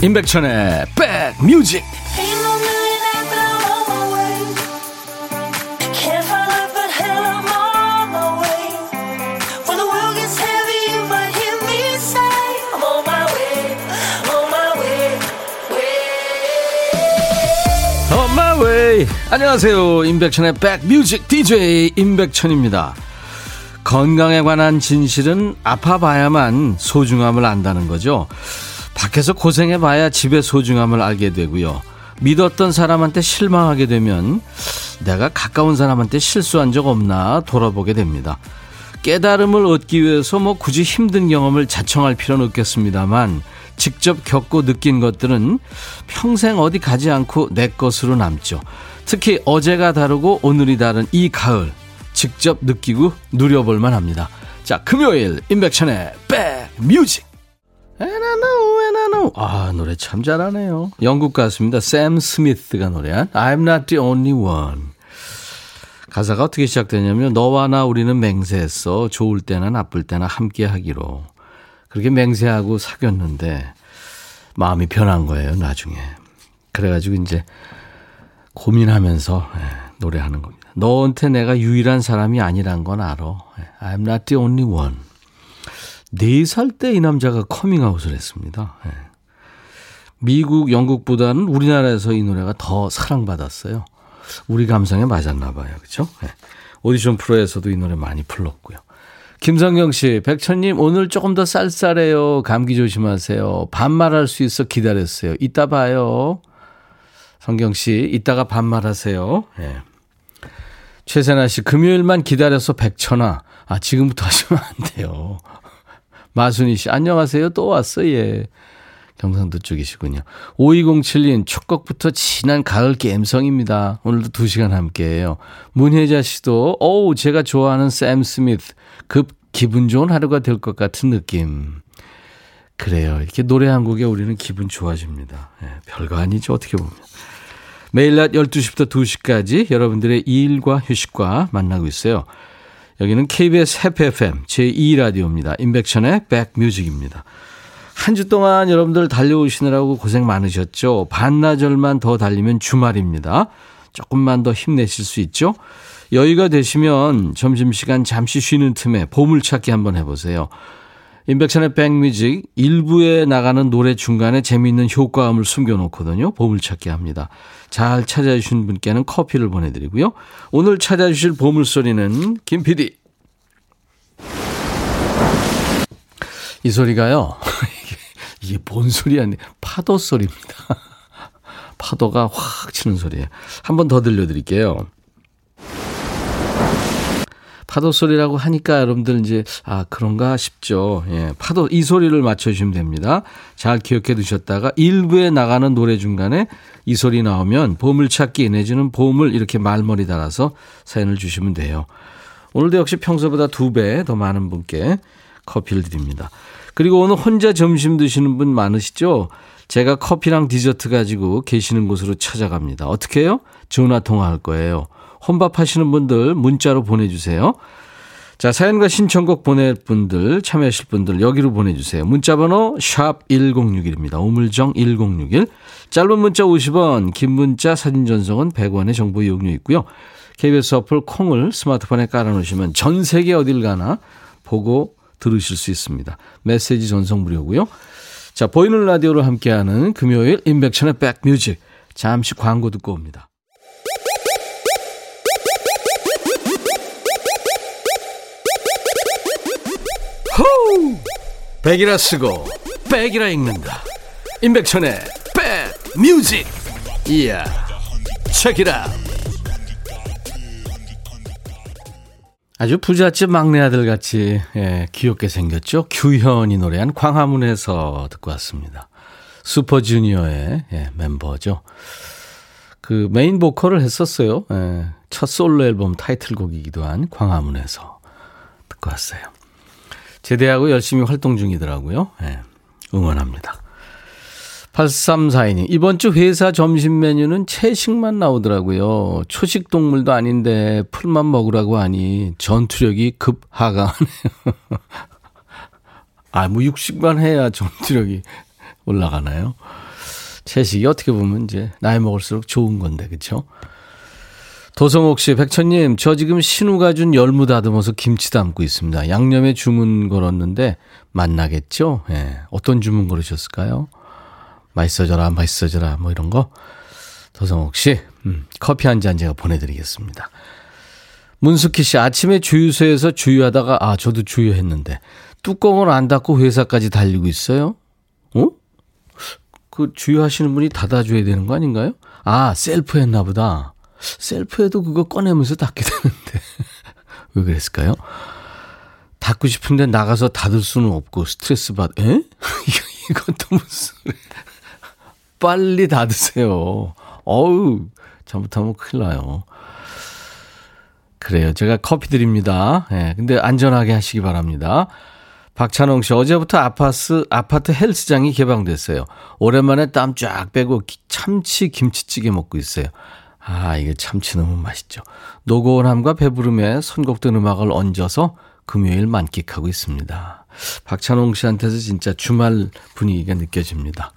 임백천의 백뮤직. 안녕하세요. 임백천의 백뮤직 DJ 임백천입니다. 건강에 관한 진실은 아파봐야만 소중함을 안다는 거죠 밖에서 고생해봐야 집의 소중함을 알게 되고요 믿었던 사람한테 실망하게 되면 내가 가까운 사람한테 실수한 적 없나 돌아보게 됩니다 깨달음을 얻기 위해서 뭐 굳이 힘든 경험을 자청할 필요는 없겠습니다만 직접 겪고 느낀 것들은 평생 어디 가지 않고 내 것으로 남죠. 특히 어제가 다르고 오늘이 다른 이 가을 직접 느끼고 누려볼 만 합니다. 자, 금요일 임백천의 백뮤직 아 노래 참 잘하네요. 영국 가수입니다. 샘 스미스가 노래한 I'm not the only one 가사가 어떻게 시작되냐면 너와 나 우리는 맹세했어. 좋을 때나 나쁠 때나 함께 하기로. 그렇게 맹세하고 사귀었는데 마음이 변한 거예요, 나중에. 그래가지고 이제 고민하면서 예, 노래하는 겁니다. 너한테 내가 유일한 사람이 아니란 건 알아. 예, I'm not the only one. 네살때 이 남자가 커밍아웃을 했습니다. 예. 미국, 영국보다는 우리나라에서 이 노래가 더 사랑받았어요. 우리 감성에 맞았나 봐요. 그렇죠? 오디션 프로에서도 이 노래 많이 불렀고요. 김성경 씨, 백천님, 오늘 조금 더 쌀쌀해요. 감기 조심하세요. 반말할 수 있어 기다렸어요. 이따 봐요. 성경 씨, 이따가 반말하세요. 네. 최세나 씨, 금요일만 기다려서 백천아. 아, 지금부터 하시면 안 돼요. 마순이 씨, 안녕하세요. 또 왔어, 예. 경상도 쪽이시군요. 5207님, 첫 곡부터 진한 가을 갬성입니다. 오늘도 2시간 함께해요. 문혜자 씨도, 어우, 제가 좋아하는 샘 스미스. 급 기분 좋은 하루가 될 것 같은 느낌. 그래요. 이렇게 노래 한 곡에 우리는 기분 좋아집니다. 네, 별거 아니죠. 어떻게 보면. 매일 낮 12시부터 2시까지 여러분들의 일과 휴식과 만나고 있어요. 여기는 KBS 해피 FM 제2라디오입니다. 인백션의 백뮤직입니다. 한 주 동안 여러분들 달려오시느라고 고생 많으셨죠? 반나절만 더 달리면 주말입니다. 조금만 더 힘내실 수 있죠? 여유가 되시면 점심시간 잠시 쉬는 틈에 보물찾기 한번 해보세요. 인백션의 백뮤직 일부에 나가는 노래 중간에 재미있는 효과음을 숨겨놓거든요. 보물찾기 합니다. 잘 찾아주신 분께는 커피를 보내드리고요. 오늘 찾아주실 보물소리는 김 PD. 이 소리가요. 이게 뭔 소리 아니 파도 소리입니다. 파도가 확 치는 소리예요. 한 번 더 들려드릴게요. 파도 소리라고 하니까 여러분들 이제 아 그런가 싶죠. 예, 파도 이 소리를 맞춰주시면 됩니다. 잘 기억해 두셨다가 일부에 나가는 노래 중간에 이 소리 나오면 보물찾기 내지는 보물 이렇게 말머리 달아서 사연을 주시면 돼요. 오늘도 역시 평소보다 두 배 더 많은 분께 커피를 드립니다. 그리고 오늘 혼자 점심 드시는 분 많으시죠? 제가 커피랑 디저트 가지고 계시는 곳으로 찾아갑니다. 어떻게 해요? 전화 통화할 거예요. 혼밥 하시는 분들 문자로 보내주세요. 자, 사연과 신청곡 보낼 분들, 참여하실 분들 여기로 보내주세요. 문자번호 샵 1061입니다. 우물정 1061. 짧은 문자 50원, 긴 문자 사진 전송은 100원의 정보 이용료 있고요. KBS 어플 콩을 스마트폰에 깔아놓으시면 전 세계 어딜 가나 보고 들으실 수 있습니다. 메시지 전송 무료고요. 자, 보이는 라디오로 함께하는 금요일 인백천의 백뮤직. 잠시 광고 듣고 옵니다. 호우! 백이라 쓰고 백이라 읽는다. 임백천의 백뮤직. 이야. 책이라. 아주 부잣집 막내 아들 같이 예, 귀엽게 생겼죠. 규현이 노래한 광화문에서 듣고 왔습니다. 슈퍼주니어의 예, 멤버죠. 그 메인 보컬을 했었어요. 예, 첫 솔로 앨범 타이틀곡이기도 한 광화문에서 듣고 왔어요. 제대하고 열심히 활동 중이더라고요. 네, 응원합니다. 8342님, 이번 주 회사 점심 메뉴는 채식만 나오더라고요. 초식 동물도 아닌데 풀만 먹으라고 하니 전투력이 급 하강하네요. 아, 뭐 육식만 해야 전투력이 올라가나요? 채식이 어떻게 보면 이제 나이 먹을수록 좋은 건데, 그쵸? 도성옥 씨, 백천님, 저 지금 신우가 준 열무 다듬어서 김치 담고 있습니다. 양념에 주문 걸었는데 만나겠죠? 예. 어떤 주문 걸으셨을까요? 맛있어져라, 맛있어져라, 뭐 이런 거. 도성옥 씨, 음, 커피 한 잔 제가 보내드리겠습니다. 문숙희 씨, 아침에 주유소에서 주유하다가, 아, 저도 주유했는데, 뚜껑을 안 닫고 회사까지 달리고 있어요? 어? 그 주유하시는 분이 닫아줘야 되는 거 아닌가요? 아, 셀프 했나 보다. 셀프에도 그거 꺼내면서 닫게 되는데. 왜 그랬을까요? 닫고 싶은데 나가서 닫을 수는 없고 스트레스 받, 에? 이것도 무슨. 빨리 닫으세요. 어우, 잘못하면 큰일 나요. 그래요. 제가 커피 드립니다. 예, 네, 근데 안전하게 하시기 바랍니다. 박찬홍 씨, 어제부터 아파트, 아파트 헬스장이 개방됐어요. 오랜만에 땀 쫙 빼고 참치 김치찌개 먹고 있어요. 아, 이게 참치 너무 맛있죠. 노고원함과 배부름에 선곡된 음악을 얹어서 금요일 만끽하고 있습니다. 박찬홍 씨한테서 진짜 주말 분위기가 느껴집니다.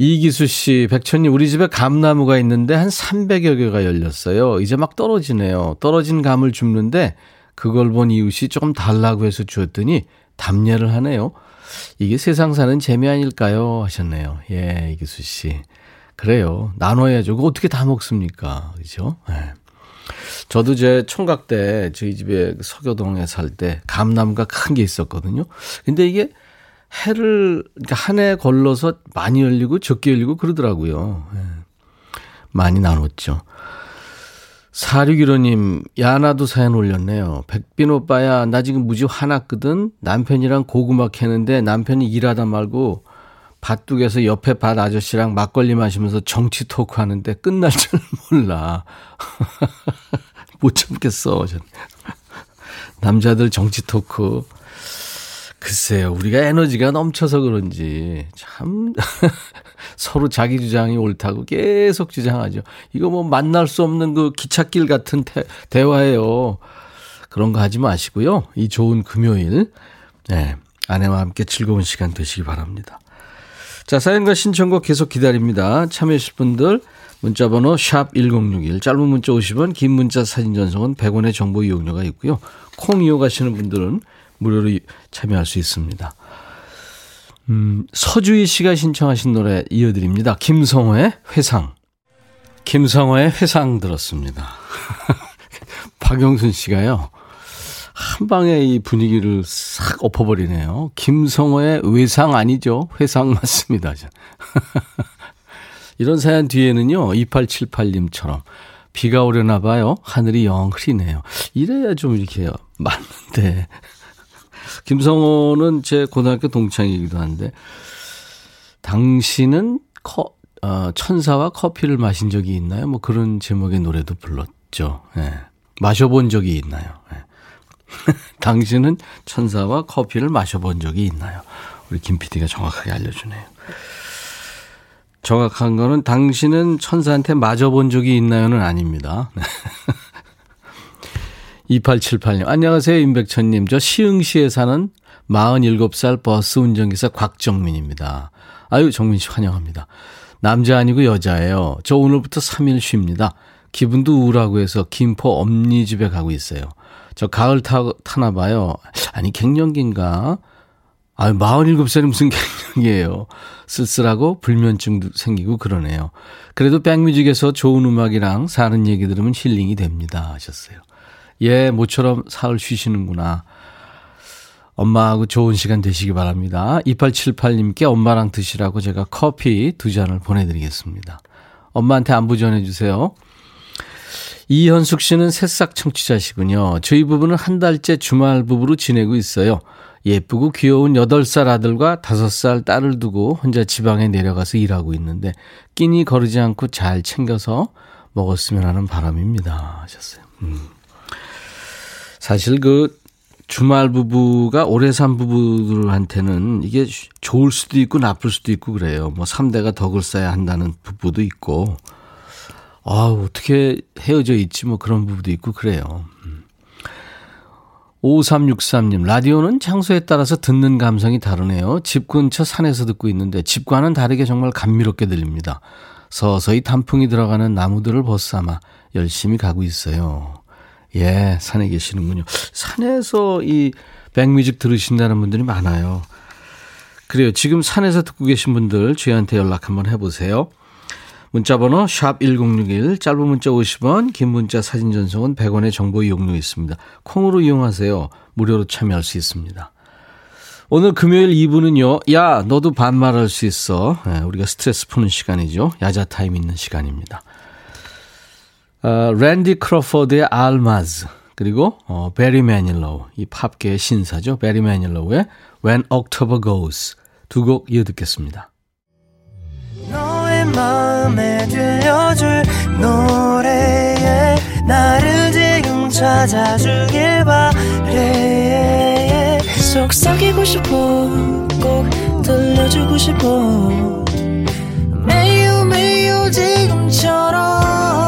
이기수 씨, 백천님, 우리 집에 감나무가 있는데 한 300여 개가 열렸어요. 이제 막 떨어지네요. 떨어진 감을 줍는데 그걸 본 이웃이 조금 달라고 해서 주었더니 답례를 하네요. 이게 세상 사는 재미 아닐까요? 하셨네요. 예, 이기수 씨. 그래요. 나눠야죠. 그거 어떻게 다 먹습니까? 그죠? 네. 저도 제 총각 때 저희 집에 서교동에 살 때 감나무가 큰 게 있었거든요. 근데 이게 해를 그러니까 한 해 걸러서 많이 열리고 적게 열리고 그러더라고요. 네. 많이 나눴죠. 4615님, 야나도 사연 올렸네요. 백빈 오빠야, 나 지금 무지 화났거든? 남편이랑 고구마 캐는데 남편이 일하다 말고 밭둑에서 옆에 밭 아저씨랑 막걸리 마시면서 정치 토크 하는데 끝날 줄 몰라. 못 참겠어. 남자들 정치 토크. 글쎄요, 우리가 에너지가 넘쳐서 그런지 참 서로 자기 주장이 옳다고 계속 주장하죠. 이거 뭐 만날 수 없는 그 기찻길 같은 대, 대화예요. 그런 거 하지 마시고요. 이 좋은 금요일, 네, 아내와 함께 즐거운 시간 되시기 바랍니다. 자, 사연과 신청곡 계속 기다립니다. 참여하실 분들 문자번호 샵 1061, 짧은 문자 50원, 긴 문자 사진 전송은 100원의 정보 이용료가 있고요. 콩 이용하시는 분들은 무료로 참여할 수 있습니다. 음, 서주희 씨가 신청하신 노래 이어드립니다. 김성호의 회상. 김성호의 회상 들었습니다. 박영순 씨가요. 한 방에 이 분위기를 싹 엎어버리네요. 김성호의 외상 아니죠? 회상 맞습니다. 이런 사연 뒤에는요, 2878님처럼 비가 오려나 봐요. 하늘이 영 흐리네요. 이래야 좀 이렇게 맞는데. 김성호는 제 고등학교 동창이기도 한데, 당신은 커, 어, 천사와 커피를 마신 적이 있나요? 뭐 그런 제목의 노래도 불렀죠. 예. 마셔본 적이 있나요? 예. 당신은 천사와 커피를 마셔본 적이 있나요? 우리 김 PD가 정확하게 알려주네요. 정확한 거는 당신은 천사한테 맞아본 적이 있나요는 아닙니다. 2878님, 안녕하세요, 임백천님. 저 시흥시에 사는 47살 버스 운전기사 곽정민입니다. 아유, 정민 씨 환영합니다. 남자 아니고 여자예요. 저 오늘부터 3일 쉽니다. 기분도 우울하고 해서 김포 엄니 집에 가고 있어요. 저 가을 타, 타나 봐요. 아니, 갱년기인가? 아유, 47살이 무슨 갱년기예요. 쓸쓸하고 불면증도 생기고 그러네요. 그래도 백뮤직에서 좋은 음악이랑 사는 얘기 들으면 힐링이 됩니다. 하셨어요. 예, 모처럼 사흘 쉬시는구나. 엄마하고 좋은 시간 되시기 바랍니다. 2878님께 엄마랑 드시라고 제가 커피 두 잔을 보내드리겠습니다. 엄마한테 안부 전해주세요. 이현숙 씨는 새싹 청취자시군요. 저희 부부는 한 달째 주말 부부로 지내고 있어요. 예쁘고 귀여운 8살 아들과 5살 딸을 두고 혼자 지방에 내려가서 일하고 있는데 끼니 거르지 않고 잘 챙겨서 먹었으면 하는 바람입니다. 하셨어요. 음. 사실 그 주말 부부가 오래 산 부부들한테는 이게 좋을 수도 있고 나쁠 수도 있고 그래요. 뭐 3대가 덕을 쌓아야 한다는 부부도 있고 아, 어떻게 헤어져 있지 뭐 그런 부분도 있고 그래요. 음. 5363님, 라디오는 장소에 따라서 듣는 감성이 다르네요. 집 근처 산에서 듣고 있는데 집과는 다르게 정말 감미롭게 들립니다. 서서히 단풍이 들어가는 나무들을 벗삼아 열심히 가고 있어요. 예, 산에 계시는군요. 산에서 이 백뮤직 들으신다는 분들이 많아요. 그래요. 지금 산에서 듣고 계신 분들 저희한테 연락 한번 해보세요. 문자번호 샵 1061, 짧은 문자 50원, 긴 문자 사진 전송은 100원의 정보 이용료 있습니다. 콩으로 이용하세요. 무료로 참여할 수 있습니다. 오늘 금요일 2부는요, 야, 너도 반말할 수 있어. 네, 우리가 스트레스 푸는 시간이죠. 야자 타임 있는 시간입니다. 어, 랜디 크로포드의 알마즈, 그리고 어, 베리 매닐로우, 이 팝계의 신사죠. 베리 매닐로우의 When October Goes 두 곡 이어 듣겠습니다. 마음에 들려줄 노래에 나를 지금 찾아주길 바래 속삭이고 싶어 꼭 들려주고 싶어 매우 매우 지금처럼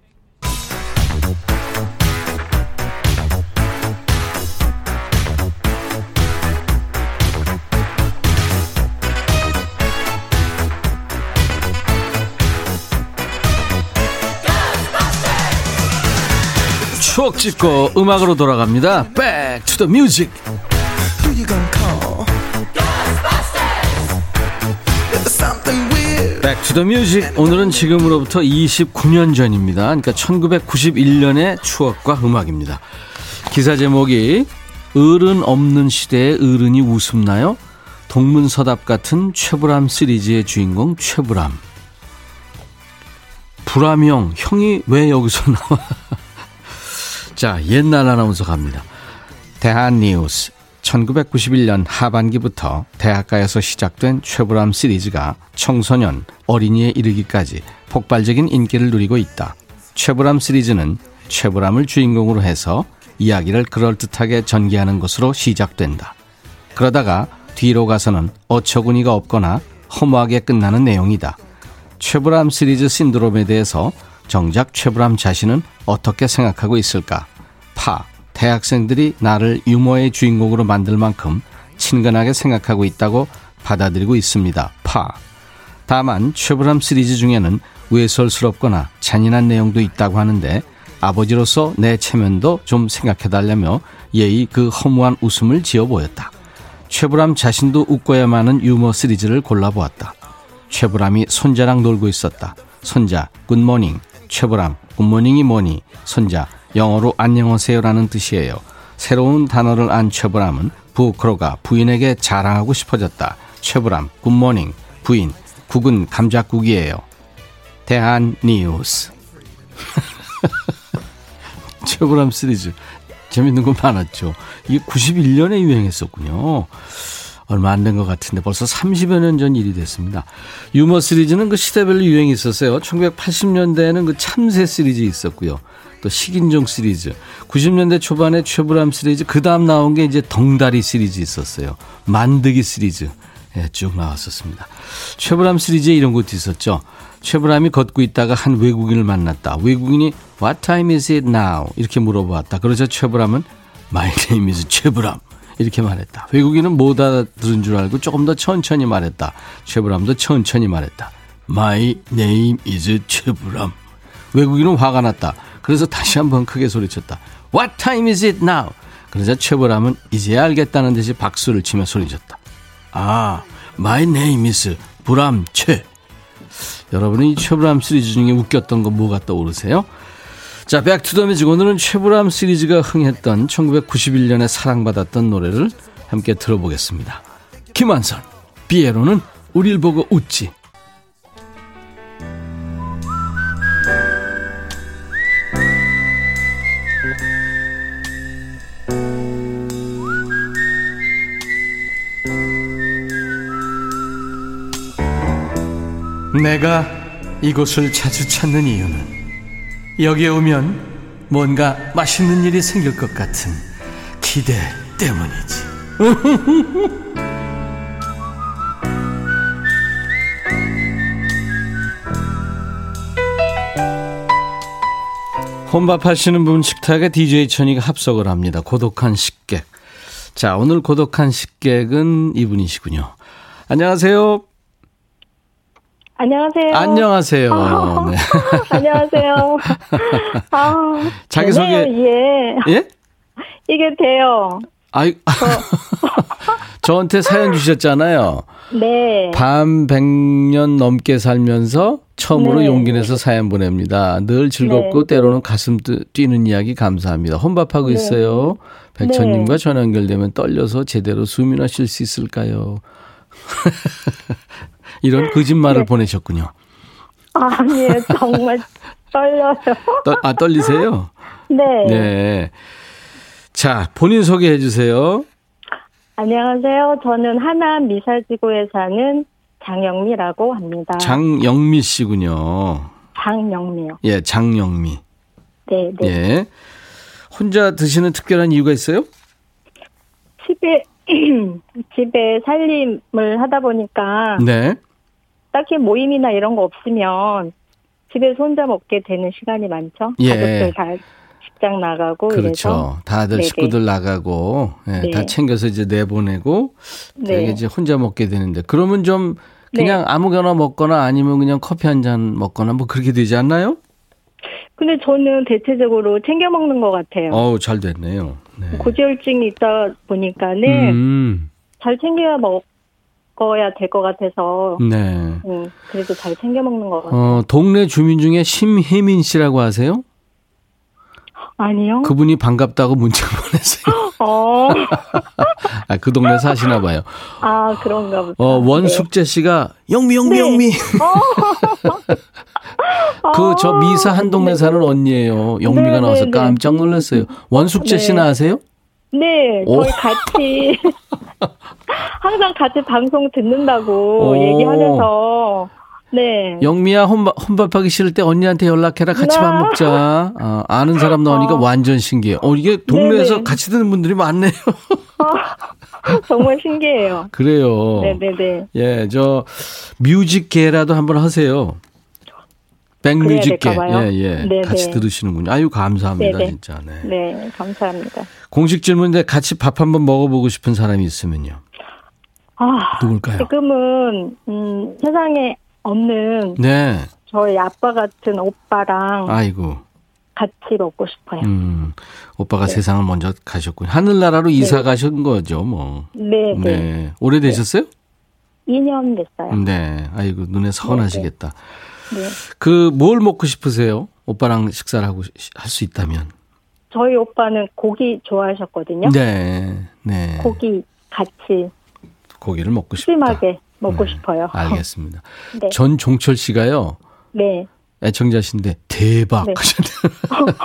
추억 찍고 음악으로 돌아갑니다. Back to the music. The music. 오늘은 지금으로부터 29년 전입니다. 그러니까 1991년의 추억과 음악입니다. 기사 제목이 어른 없는 시대에 어른이 웃음나요? 동문서답 같은 최불암 시리즈의 주인공 최불암. 불암형 형이 왜 여기서 나와? 자, 옛날 아나운서 갑니다. 대한뉴스 1991년 하반기부터 대학가에서 시작된 최불암 시리즈가 청소년, 어린이에 이르기까지 폭발적인 인기를 누리고 있다. 최불암 시리즈는 최불암을 주인공으로 해서 이야기를 그럴듯하게 전개하는 것으로 시작된다. 그러다가 뒤로 가서는 어처구니가 없거나 허무하게 끝나는 내용이다. 최불암 시리즈 신드롬에 대해서 정작 최불암 자신은 어떻게 생각하고 있을까? 파, 대학생들이 나를 유머의 주인공으로 만들 만큼 친근하게 생각하고 있다고 받아들이고 있습니다. 파. 다만 최불암 시리즈 중에는 외설스럽거나 잔인한 내용도 있다고 하는데 아버지로서 내 체면도 좀 생각해달라며 예의 그 허무한 웃음을 지어 보였다. 최불암 자신도 웃고야만 하는 유머 시리즈를 골라보았다. 최불암이 손자랑 놀고 있었다. 손자, good morning. 최불암, good morning이 뭐니? 손자, 영어로 안녕하세요라는 뜻이에요. 새로운 단어를 안 최불암은 집으로 가 부인에게 자랑하고 싶어졌다. 최불암, good morning, 부인, 국은 감자국이에요. 대한 뉴스. 최불암 시리즈. 재밌는 거 많았죠. 이게 91년에 유행했었군요. 얼마 안 된 것 같은데 벌써 30여 년 전 일이 됐습니다. 유머 시리즈는 그 시대별로 유행이 있었어요. 1980년대에는 그 참새 시리즈 있었고요. 또 식인종 시리즈, 90년대 초반에 최불암 시리즈, 그 다음 나온 게 이제 덩다리 시리즈 있었어요. 만드기 시리즈. 예, 쭉 나왔었습니다. 최불암 시리즈에 이런 것도 있었죠. 최불암이 걷고 있다가 한 외국인을 만났다. 외국인이 What time is it now? 이렇게 물어보았다. 그러자 최불암은 My name is 최불암. 이렇게 말했다. 외국인은 못 알아들은 줄 알고 조금 더 천천히 말했다. 최불암도 천천히 말했다. My name is 최불암. 외국인은 화가 났다. 그래서 다시 한번 크게 소리쳤다. What time is it now? 그러자 최불암은 이제야 알겠다는 듯이 박수를 치며 소리쳤다. 아, my name is 불암 최. 여러분은 이 최불암 시리즈 중에 웃겼던 거 뭐가 떠오르세요? 자, 백투더뮤직 오늘은 최불암 시리즈가 흥했던 1991년에 사랑받았던 노래를 함께 들어보겠습니다. 김완선, 비에로는 우릴 보고 웃지. 내가 이곳을 자주 찾는 이유는 여기에 오면 뭔가 맛있는 일이 생길 것 같은 기대 때문이지. 혼밥 하시는 분 식탁에 DJ 천이가 합석을 합니다. 고독한 식객. 자, 오늘 고독한 식객은 이분이시군요. 안녕하세요. 안녕하세요. 안녕하세요. 아, 네. 안녕하세요. 아, 자기 소개. 되네요, 예. 예? 이게 돼요. 아이, 저한테 사연 주셨잖아요. 네. 밤 100년 넘게 살면서 처음으로 네. 용기 내서 사연 보냅니다. 늘 즐겁고 네. 때로는 가슴 뜨- 뛰는 이야기 감사합니다. 혼밥하고 네. 있어요. 백천님과 네. 전화 연결되면 떨려서 제대로 숨이나 쉴 수 있을까요? 이런 거짓말을 네. 보내셨군요. 아니에요. 정말 떨려요. 떨, 아, 떨리세요? 네. 네. 자, 본인 소개해 주세요. 안녕하세요. 저는 하남 미사지구에 사는 장영미라고 합니다. 장영미 씨군요. 장영미요. 예, 장영미. 네, 네. 예. 혼자 드시는 특별한 이유가 있어요? 집에 집에 살림을 하다 보니까 네. 딱히 모임이나 이런 거 없으면 집에서 혼자 먹게 되는 시간이 많죠. 예. 가족들 다 직장 나가고 그렇죠. 다들 네네. 식구들 나가고 예, 네. 다 챙겨서 이제 내보내고 네. 이제 혼자 먹게 되는데 그러면 좀 네. 그냥 아무거나 먹거나 아니면 그냥 커피 한 잔 먹거나 뭐 그렇게 되지 않나요? 근데 저는 대체적으로 챙겨 먹는 것 같아요. 어우 잘 됐네요. 네. 고지혈증이 있다 보니까는 음, 잘 챙겨 먹 어야 될 것 같아서 네. 음, 그래도 잘 챙겨 먹는 것 같아요. 어, 동네 주민 중에 심혜민 씨라고 아세요? 아니요. 그분이 반갑다고 문자 보냈어요. 어, 아, 그 동네 사시나 봐요. 아 그런가 보다. 어, 원숙재 씨가 영미 영미 네. 영미 그저 아, 미사 한 동네 사는 언니예요. 영미가 네, 나와서 네, 네. 깜짝 놀랐어요. 원숙재 네. 씨는 아세요? 네, 오. 저희 같이 항상 같이 방송 듣는다고 오. 얘기하면서 네. 영미야 혼밥, 혼밥하기 싫을 때 언니한테 연락해라 같이 밥 네. 먹자. 아, 아는 사람 나오니까 어. 완전 신기해. 어 이게 동네에서 네네. 같이 듣는 분들이 많네요. 정말 신기해요. 그래요. 네네네. 예, 저 뮤직계라도 한번 하세요. 백뮤직계. 예, 예. 네네. 같이 들으시는군요. 아유 감사합니다, 네네. 진짜. 네. 네, 감사합니다. 공식 질문인데 같이 밥 한번 먹어보고 싶은 사람이 있으면요. 아, 누굴까요? 지금은 음, 세상에 없는 네. 저희 아빠 같은 오빠랑 아이고. 같이 먹고 싶어요. 음. 오빠가 네. 세상을 먼저 가셨군요. 하늘나라로 이사 가신 거죠, 뭐. 네, 네. 네. 오래되셨어요? 2년 됐어요. 네. 아이고, 눈에 선하시겠다. 네. 그, 뭘 먹고 싶으세요? 오빠랑 식사를 하고 할 수 있다면. 저희 오빠는 고기 좋아하셨거든요. 네. 네. 고기 같이 고기를 먹고 싶다. 푸짐하게 먹고 네. 싶어요. 알겠습니다. 네. 전 종철 씨가요. 네. 애청자신데 대박 네. 하셨네요.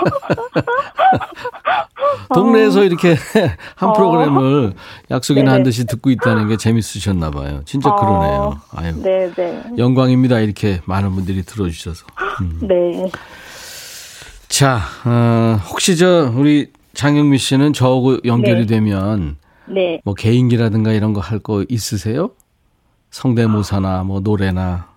동네에서 이렇게 한 어. 프로그램을 약속이나 네네. 한 듯이 듣고 있다는 게 재밌으셨나 봐요. 진짜 어. 그러네요. 아유. 네, 네. 영광입니다. 이렇게 많은 분들이 들어주셔서. 음. 네. 자, 어, 혹시 저 우리 장영미 씨는 저하고 연결이 네. 되면 네. 뭐 개인기라든가 이런 거 할 거 있으세요? 성대모사나 뭐 노래나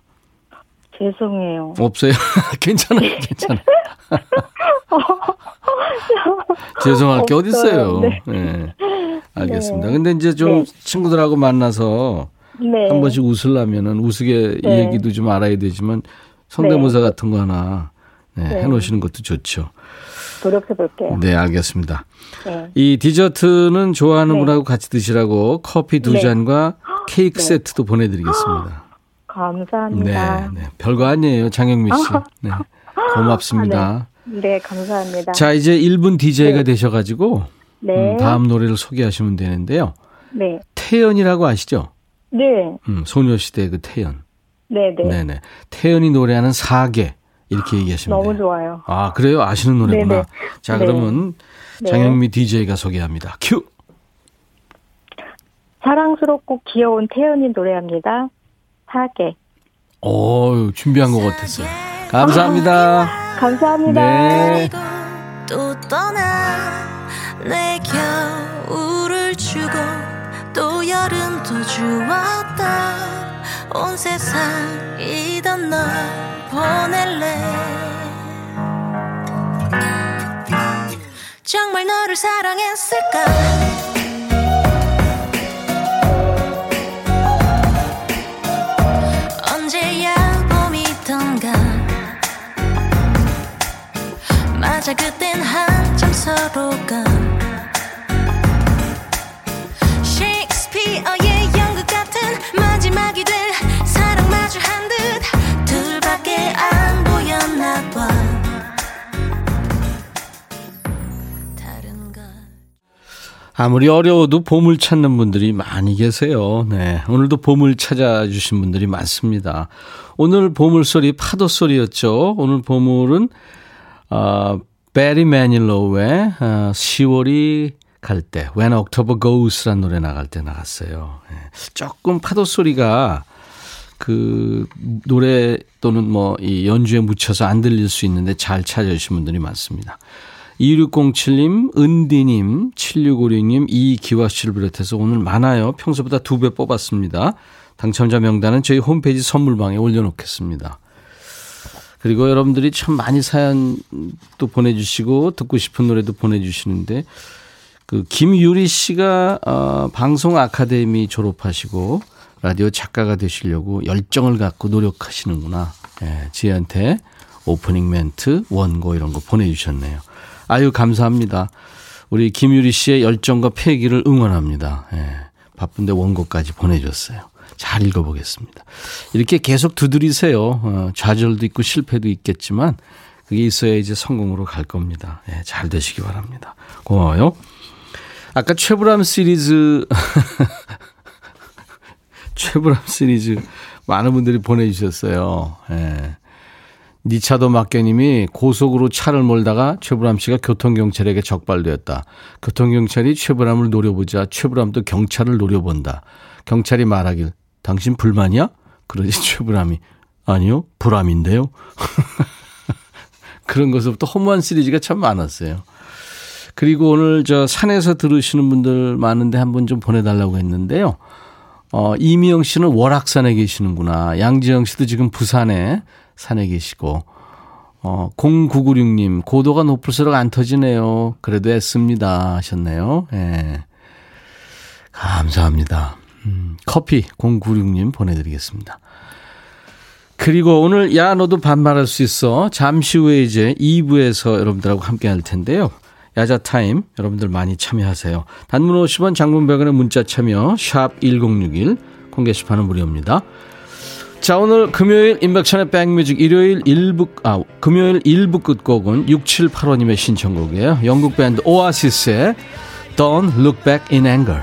죄송해요. 없어요? 괜찮아요, 괜찮아요. 죄송할 게. 어딨어요. 네. 네. 알겠습니다. 네. 근데 이제 좀 네. 친구들하고 만나서 네. 한 번씩 웃으려면은 우스개 네. 얘기도 좀 알아야 되지만 성대모사 네. 같은 거 하나 네, 네. 해놓으시는 것도 좋죠. 노력해 볼게요. 네, 알겠습니다. 네. 이 디저트는 좋아하는 네. 분하고 같이 드시라고 커피 두 네. 잔과 케이크 네. 세트도 보내드리겠습니다. 감사합니다. 네, 네. 별거 아니에요, 장영미 씨. 네. 고맙습니다. 네, 감사합니다. 자, 이제 1분 DJ가 네. 되셔가지고 네. 음, 다음 노래를 소개하시면 되는데요. 네. 태연이라고 아시죠? 네. 음, 소녀시대 그 태연. 네, 네. 네네. 태연이 노래하는 사계 이렇게 얘기하시면 너무 돼요. 좋아요. 아 그래요? 아시는 노래구나. 네네. 자 네. 그러면 네. 장영미 DJ가 소개합니다. 큐. 사랑스럽고 귀여운 태연이 노래합니다. 사계. 오, 준비한 것 같았어요. 감사합니다. 감사합니다. 네. 또 떠나 내 겨울을 주고 또 여름도 주었다 온 세상이던 널 보낼래 정말 너를 사랑했을까 맞아 그땐 한참 서로가 셰익스피어의 연극 같은 마지막이 될 사랑 마주 한 듯 둘밖에 안 보였나 봐 아무리 어려워도 봄을 찾는 분들이 많이 계세요. 네. 오늘도 봄을 찾아주신 분들이 많습니다. 오늘 보물 소리 파도 소리였죠. 오늘 보물은, 어, 베리 매닐로우의 어, 10월이 갈 때, When October Goes라는 노래 나갈 때 나갔어요. 네. 조금 파도 소리가 그 노래 또는 뭐 이 연주에 묻혀서 안 들릴 수 있는데 잘 찾아주신 분들이 많습니다. 2607님, 은디님, 7656님, 이기화 씨를 비롯해서 오늘 많아요. 평소보다 두 배 뽑았습니다. 당첨자 명단은 저희 홈페이지 선물방에 올려놓겠습니다. 그리고 여러분들이 참 많이 사연도 보내주시고 듣고 싶은 노래도 보내주시는데 그 김유리 씨가 어, 방송 아카데미 졸업하시고 라디오 작가가 되시려고 열정을 갖고 노력하시는구나. 예, 지혜한테 오프닝 멘트, 원고 이런 거 보내주셨네요. 아유 감사합니다. 우리 김유리 씨의 열정과 패기를 응원합니다. 예, 바쁜데 원고까지 보내줬어요. 잘 읽어보겠습니다. 이렇게 계속 두드리세요. 어, 좌절도 있고 실패도 있겠지만 그게 있어야 이제 성공으로 갈 겁니다. 예, 잘 되시기 바랍니다. 고마워요. 아까 최불암 시리즈 최불암 시리즈 많은 분들이 보내주셨어요. 예. 니차도 막견님이 고속으로 차를 몰다가 최불암 씨가 교통경찰에게 적발되었다. 교통경찰이 최불암을 노려보자 최불암도 경찰을 노려본다. 경찰이 말하길 당신 불만이야? 그러지 최불암이 아니요 불암인데요. 그런 것부터 허무한 시리즈가 참 많았어요. 그리고 오늘 저 산에서 들으시는 분들 많은데 한번 좀 보내달라고 했는데요. 어, 이미영 씨는 월악산에 계시는구나. 양지영 씨도 지금 부산에 산에 계시고, 어, 0996님, 고도가 높을수록 안 터지네요. 그래도 애씁니다. 하셨네요. 예. 감사합니다. 음, 커피 096님 보내드리겠습니다. 그리고 오늘 야 너도 반말할 수 있어 잠시 후에 이제 2부에서 여러분들하고 함께 할 텐데요. 야자 타임 여러분들 많이 참여하세요. 단문 50원 장문 100원의 문자 참여 샵 1061 콩게시판은 무료입니다. 자 오늘 금요일 인백천의 백뮤직 일요일 1부 아 금요일 1부 끝곡은 6785님의 신청곡이에요. 영국 밴드 오아시스의 Don't Look Back in Anger.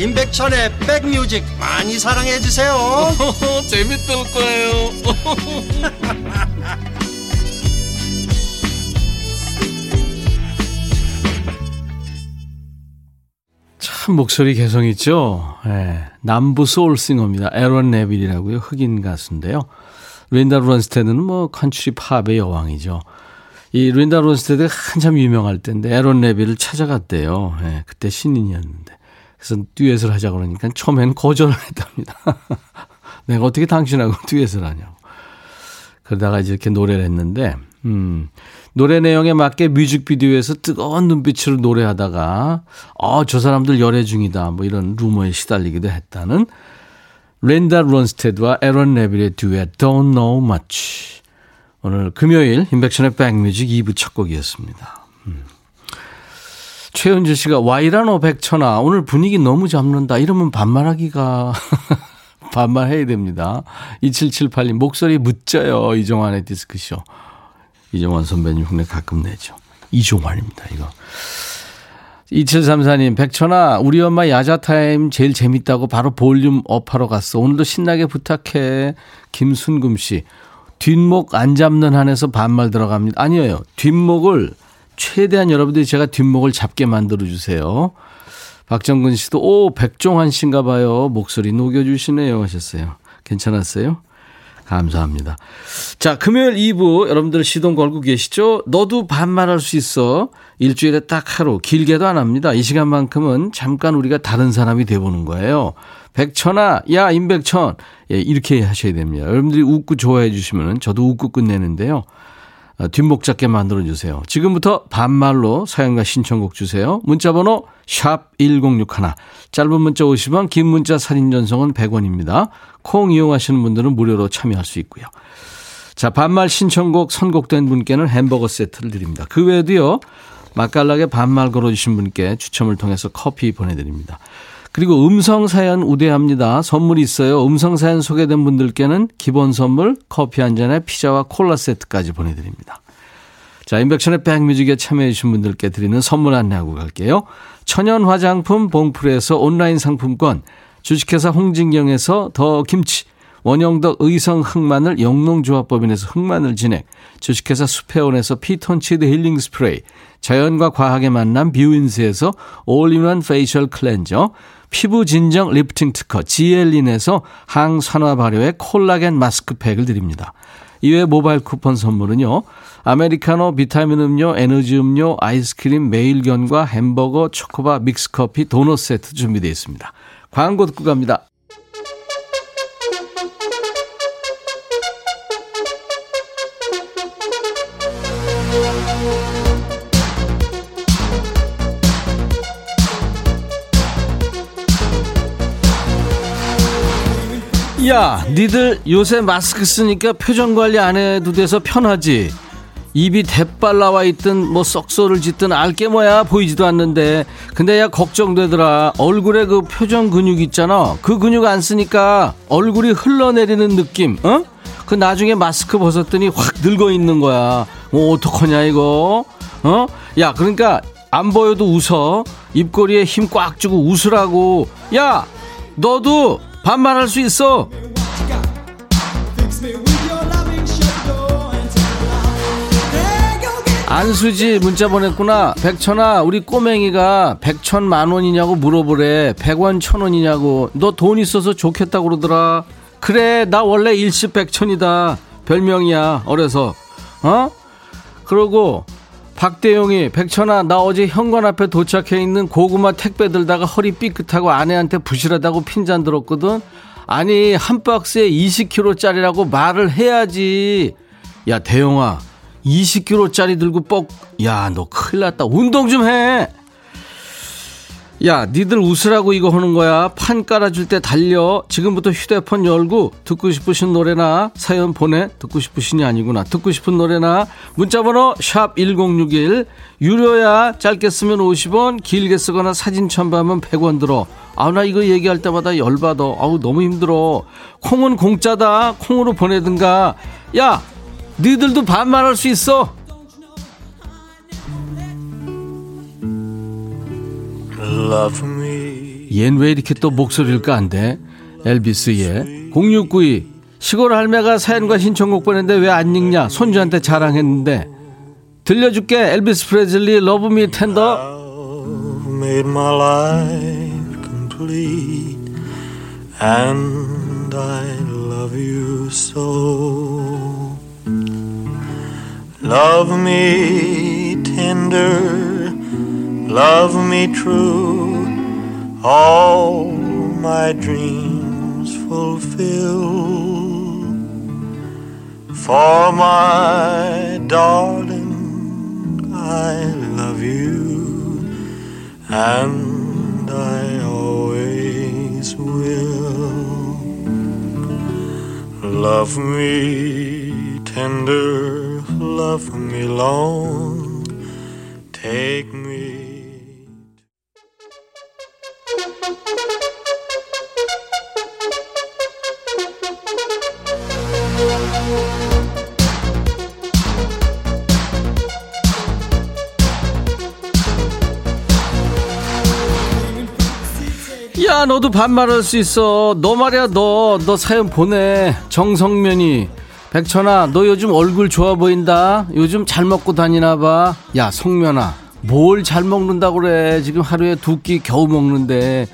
임백천의 백뮤직 많이 사랑해 주세요 재밌을 거예요 참 참 목소리 개성 있죠. 예, 남부 soul singer입니다. 에런 네빌이라고요. 흑인 가수인데요. 린다 론스테드는 뭐 컨트리 팝의 여왕이죠. 이 린다 론스테드가 한참 유명할 때인데 에런 네빌을 찾아갔대요. 예, 그때 신인이었는데. 그래서 듀엣을 하자 그러니까 처음에는 거절을 했답니다. 내가 어떻게 당신하고 듀엣을 하냐고. 그러다가 이제 이렇게 노래를 했는데, 음, 노래 내용에 맞게 뮤직비디오에서 뜨거운 눈빛으로 노래하다가, 어, 저 사람들 열애 중이다. 뭐 이런 루머에 시달리기도 했다는 렌다 론스테드와 에런 네빌의 듀엣 Don't Know Much. 오늘 금요일 임백천의 백뮤직 2부 첫 곡이었습니다. 음. 최은주 씨가 와이라노 백천아 오늘 분위기 너무 잡는다 이러면 반말하기가 반말해야 됩니다. 2778님 목소리 멋져요 이종환의 디스크쇼. 이종환 선배님 흉내 가끔 내죠. 이종환입니다 이거. 2734님, 백천아, 우리 엄마 야자타임 제일 재밌다고 바로 volume up하러 갔어. 오늘도 신나게 부탁해. 김순금 씨, 뒷목 안 잡는 한에서 반말 들어갑니다. 아니에요. 뒷목을, 최대한 여러분들이 제가 뒷목을 잡게 만들어 주세요. 박정근 씨도, 오, 백종환 씨인가 봐요. 목소리 녹여주시네요. 하셨어요. 괜찮았어요? 감사합니다. 자, 금요일 2부 여러분들 시동 걸고 계시죠? 너도 반말할 수 있어. 일주일에 딱 하루, 길게도 안 합니다. 이 시간만큼은 잠깐 우리가 다른 사람이 돼보는 거예요. 백천아, 야, 임백천. 예, 이렇게 하셔야 됩니다. 여러분들이 웃고 좋아해 주시면 저도 웃고 끝내는데요. 어, 뒷목 잡게 만들어 주세요. 지금부터 반말로 사연과 신청곡 주세요. 문자 번호 샵 1061. 짧은 문자 50원, 긴 문자 사진 전송은 100원입니다. 콩 이용하시는 분들은 무료로 참여할 수 있고요. 자, 반말 신청곡 선곡된 분께는 햄버거 세트를 드립니다. 그 외에도요, 맛깔나게 반말 걸어주신 분께 추첨을 통해서 커피 보내드립니다. 그리고 음성 사연 우대합니다. 선물이 있어요. 음성 사연 소개된 분들께는 기본 선물 커피 한 잔에 피자와 콜라 세트까지 보내드립니다. 자, 인백션의 백뮤직에 참여해주신 분들께 드리는 선물 안내하고 갈게요. 천연 화장품 봉풀에서 온라인 상품권, 주식회사 홍진경에서 더 김치, 원형덕 의성 흑마늘 영농조합법인에서 흑마늘 진액, 주식회사 수페온에서 피톤치드 힐링 스프레이, 자연과 과학의 만남 뷰인스에서 all-in-one facial 클렌저, 피부 진정 리프팅 특허 지엘린에서 항산화 발효의 콜라겐 마스크팩을 드립니다. 이외 모바일 쿠폰 선물은요. 아메리카노, 비타민 음료, 에너지 음료, 아이스크림, 매일견과 햄버거, 초코바, 믹스커피, 도넛 세트 준비되어 있습니다. 광고 듣고 갑니다. 야, 니들 요새 마스크 쓰니까 표정 관리 안 해도 돼서 편하지. 입이 대빨 나와 있든 뭐 썩소를 짓든 알게 뭐야 보이지도 않는데. 근데 야 걱정되더라. 얼굴에 그 표정 근육 있잖아. 그 근육 안 쓰니까 얼굴이 흘러내리는 느낌 어? 그 나중에 마스크 벗었더니 확 늙어 있는 거야. 뭐 어떡하냐 이거? 어? 야 그러니까 안 보여도 웃어. 입꼬리에 힘 꽉 주고 웃으라고. 야 너도 반말할 수 있어. 안수지 문자 보냈구나. 백천아 우리 꼬맹이가 백천 만 원이냐고 물어보래. 백원 천원이냐고. 너 돈 있어서 좋겠다 그러더라. 그래 나 원래 일시백천이다. 별명이야 어려서. 어? 그러고 박대용이 백천아 나 어제 현관 앞에 도착해 있는 고구마 택배 들다가 허리 삐끗하고 아내한테 부실하다고 핀잔 들었거든 아니 한 박스에 20kg짜리라고 말을 해야지 야 대용아 20kg짜리 들고 뻑, 야, 너 큰일 났다. 운동 좀 해! 야, 니들 웃으라고 이거 하는 거야. 판 깔아줄 때 달려. 지금부터 휴대폰 열고 듣고 싶으신 노래나 사연 보내. 듣고 싶으신이 아니구나. 듣고 싶은 노래나 문자번호 샵 1061. 유료야. 짧게 쓰면 50원, 길게 쓰거나 사진 첨부하면 100원 들어. 아, 나 이거 얘기할 때마다 열받아. 아우, 너무 힘들어. 콩은 공짜다. 콩으로 보내든가. 야, 니들도 반말할 수 있어. 얜 왜 이렇게 또 목소리를 까는데? 엘비스의 0692 시골 할매가 사연과 신청곡 보냈는데 왜 안 읽냐? 손주한테 자랑했는데 들려줄게 엘비스 프레슬리 Love Me Tender made my life lead, and I love you so. Love me tender, love me true, all my dreams fulfill. For my darling, I love you, and I always will. Love me tender, love me long, take me. 야 너도 반말할 수 있어. 너 말이야 너. 너 사연 보내. 정성면이. 백천아 너 요즘 얼굴 좋아 보인다. 요즘 잘 먹고 다니나 봐야 성면아 뭘 잘 먹는다 그래. 지금 하루에 두 끼 겨우 먹는데.